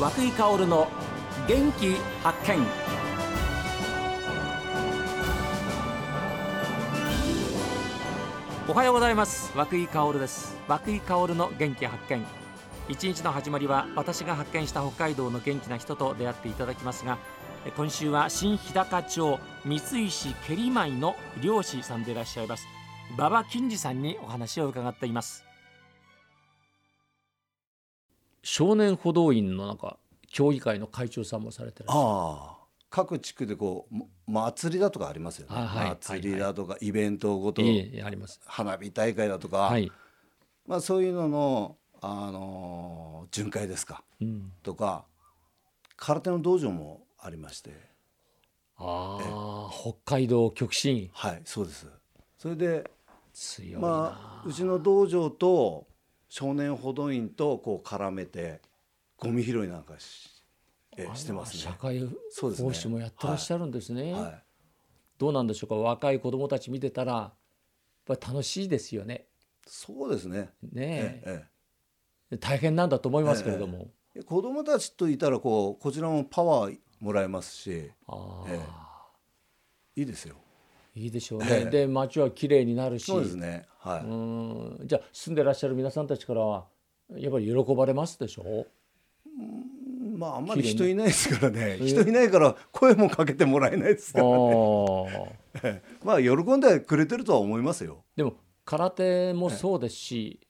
和久井薫の元気発見。おはようございます。和久井薫です。和久井薫の元気発見。一日の始まりは私が発見した北海道の元気な人と出会っていただきますが今週は新日高町三石蹴り舞の漁師さんでいらっしゃいます。馬場金次さんにお話を伺っています。少年歩道員のなんか協議会の会長さんもされてらっしゃる。ああ。各地区でこうま祭りだとかありますよね、あはい祭りだとか、イベントごと、ええあります。花火大会だとか、はい、まあ、そういうのの、あのー巡回ですかうん、とか空手の道場もありまして。ああ北海道極真。はいそうです。それで強いな、まあうちの道場と少年歩道員とこう絡めてゴミ拾いなんかしえしてますね。社会奉仕もやってらっしゃるんですね。はい、どうなんでしょうか。若い子供たち見てたらやっぱり楽しいですよね。そうですね。ねえ。え大変なんだと思いますけれども、ええ子供たちといたらこうこちらもパワーもらえますしああ、え。いいですよ。いいでしょうね、ええで街は綺麗になるしそうですね。はい。うんじゃあ住んでらっしゃる皆さんたちからはやっぱり喜ばれますでしょまああんまり人いないですからね。人いないから声もかけてもらえないですから。ああ ええまあ喜んでくれてるとは思いますよ。でも空手もそうですし、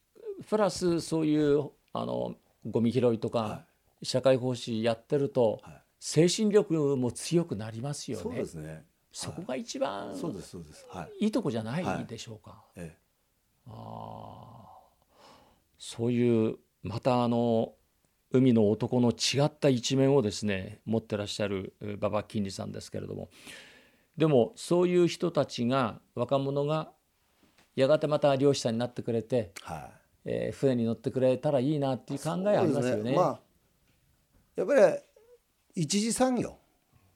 プラスそういうあのゴミ拾いとか、は社会奉仕やってると、はい精神力も強くなりますよね。そうですね。そこが一番そうですそうです。はい。いいとこじゃないでしょうか。えああそういうまたあの海の男の違った一面をですね持ってらっしゃるえー馬場金利さんですけれどもでもそういう人たちが若者がやがてまた漁師さんになってくれて、えはい。えー船に乗ってくれたらいいなっていう考えありますよね。そうでまあやっぱり一次産業、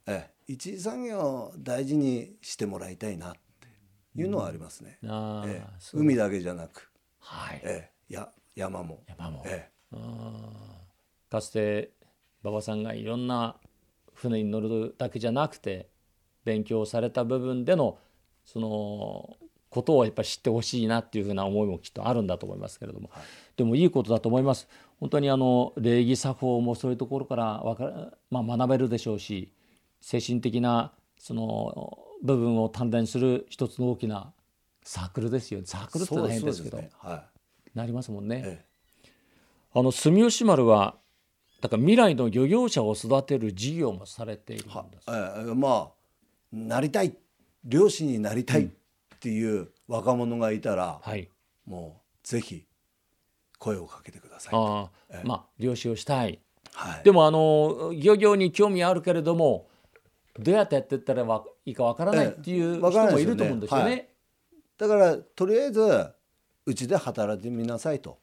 ええ、一次産業を大事にしてもらいたいなっていうのはありますね。ああええ、海だけじゃなく、はい、ええ、や山も、山も、えうんかつて馬場さんがいろんな船に乗るだけじゃなくて勉強された部分でのそのことをやっぱり知ってほしいなっていうふうな思いもきっとあるんだと思いますけれども、でもいいことだと思います。本当にあの礼儀作法もそういうところからわか、まあ、学べるでしょうし精神的なその部分を鍛錬する一つの大きなサークルですよサークルって大変ですけどね。はなりますもんね。い。えあの住吉丸はだから未来の漁業者を育てる事業もされているんです。ええ、まあなりたい漁師になりたいっていう若者がいたら、はい。もうぜひ声をかけてください。ああ、まあ漁師をしたい。はい。でもあの漁業に興味あるけれどもどうやってやってったらわいいかわからないっていう人もいると思うんですよね。はい。だからとりあえずうちで働いてみなさいと。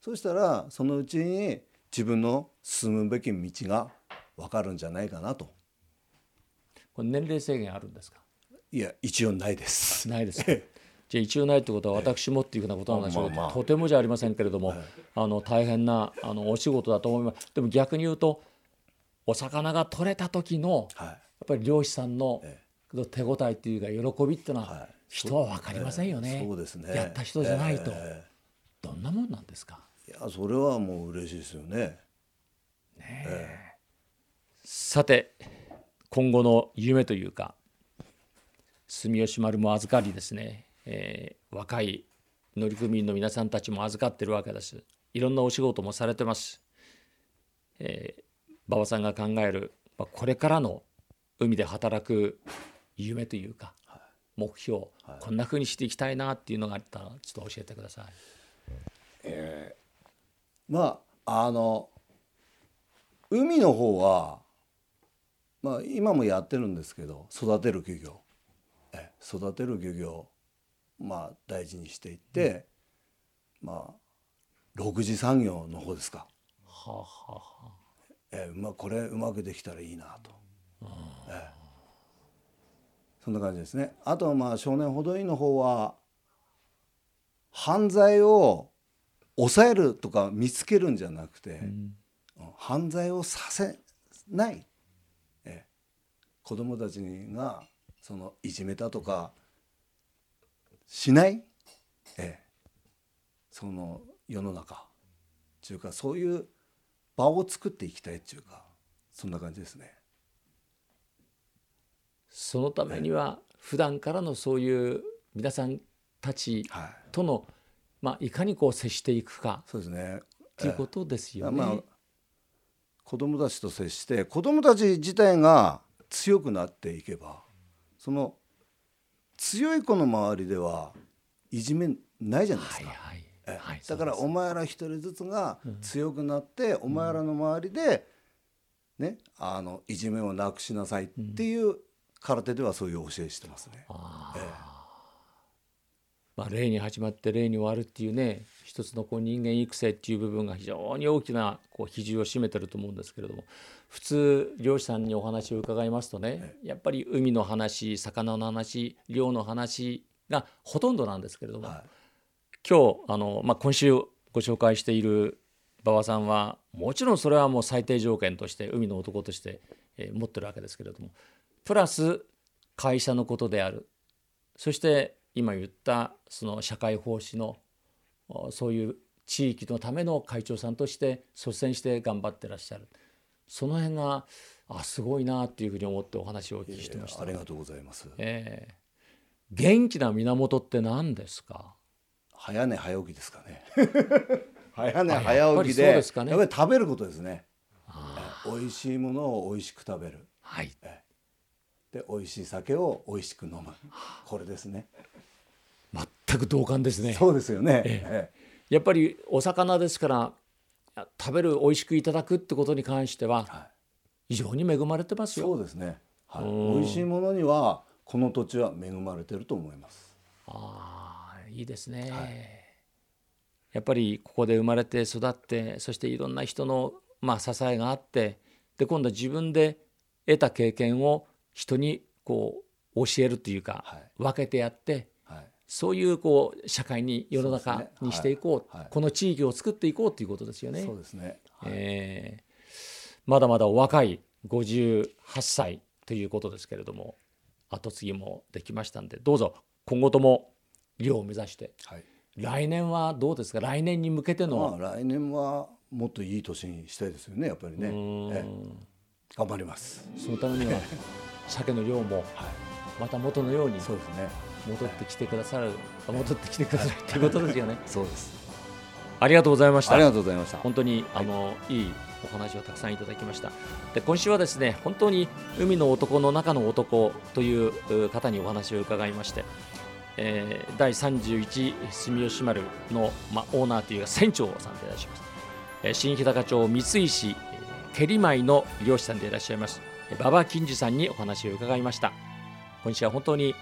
そしたらそのうちに自分の進むべき道が分かるんじゃないかなと。これ年齢制限あるんですか？いや一応ないです。ないです。じゃあ一応ないってことは私もっていうふうなことなんでしょう、まあまあ。とてもじゃありませんけれども、あの大変なあのお仕事だと思います。でも逆に言うとお魚が取れた時のはい。やっぱり漁師さんのえ手応えっていうか喜びっていうのははい。人は分かりませんよね。そうですね。やった人じゃないと、えどんなもんなんですか？えいやそれはもう嬉しいですよね。さて今後の夢というか住吉丸も預かりですね、えー若い乗組員の皆さんたちも預かってるわけです。いろんなお仕事もされてます。えー馬場さんが考える、まあ、これからの海で働く夢というか、目標、こんな風にしていきたいなっていうのがあったらちょっと教えてください。まああの海の方はまあ今もやってるんですけど育てる漁業。え育てる漁業まあ大事にしていって、まあ6次産業の方ですか、はあはあはあ。えまあこれうまくできたらいいなと、ええ。そんな感じですね。あとはまあ少年補導員の方は犯罪を抑えるとか見つけるんじゃなくて、犯罪をさせない。え子供たちがそのいじめたとかしない。え。その世の中。っていうかそういう場を作っていきたいっていうかそんな感じですね。そのためには普段からのそういう皆さんたちとの、はい、まあ、いかにこう接していくかそうですね。ということですよね。まあ、子どもたちと接して子どもたち自体が強くなっていけばその強い子の周りではいじめないじゃないですか。はいはい。はい、だからお前ら一人ずつが強くなって、お前らの周りで、ね、あのいじめをなくしなさいっていう空手ではそういう教えしてますね。ええ、まあ、例に始まって例に終わるっていうね一つのこう人間育成っていう部分が非常に大きなこう比重を占めてると思うんですけれども普通漁師さんにお話を伺いますとねやっぱり海の話魚の話漁の話がほとんどなんですけれども、はい、今日あの、まあ、今週ご紹介している馬場さんはもちろんそれはもう最低条件として海の男として、えー、持ってるわけですけれどもプラス会社のことである。そして今言ったその社会奉仕のそういう地域のための会長さんとして率先して頑張ってらっしゃる。その辺があすごいなっていうふうに思ってお話をお聞きしてました、ありがとうございます、えー、元気な源って何ですか？早寝早起きですかね。早寝早起きでやっぱり食べることですね。美味しいものを美味しく食べる。はい、で美味しい酒を美味しく飲む。これですね。全く同感ですね。そうですよね、ええ、やっぱりお魚ですから食べる美味しくいただくってことに関しては非常に恵まれてますよ、そうですね、はい、美味しいものにはこの土地は恵まれてると思います。ああいいですね、はい、やっぱりここで生まれて育ってそしていろんな人のまあ支えがあってで今度は自分で得た経験を人にこう教えるというか、はい、分けてやって、はい、そういうこう社会に世の中にしていこう、ね。はい、この地域を作っていこうということですよね。そうですね、えー、まだまだお若い58歳ということですけれども後継ぎもできましたんでどうぞ今後とも寮を目指して、来年はどうですか？来年に向けての、まあ、来年はもっといい年にしたいですよねやっぱりね。頑張りますそのためには鮭の量も また元のようにそうですね戻ってきてくださる、戻ってきてくださいということですよね。そうです。ありがとうございました。ありがとうございました。本当に、あのいいお話をたくさんいただきました。で今週はですね本当に海の男の中の男という方にお話を伺いまして、えー、第31住吉丸の、まあ、オーナーというか船長さんでいらっしゃいます。えー、新日高町三石蹴り舞の漁師さんでいらっしゃいます馬場金次さんにお話を伺いました。今週は本当に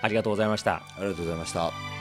ありがとうございました。ありがとうございました。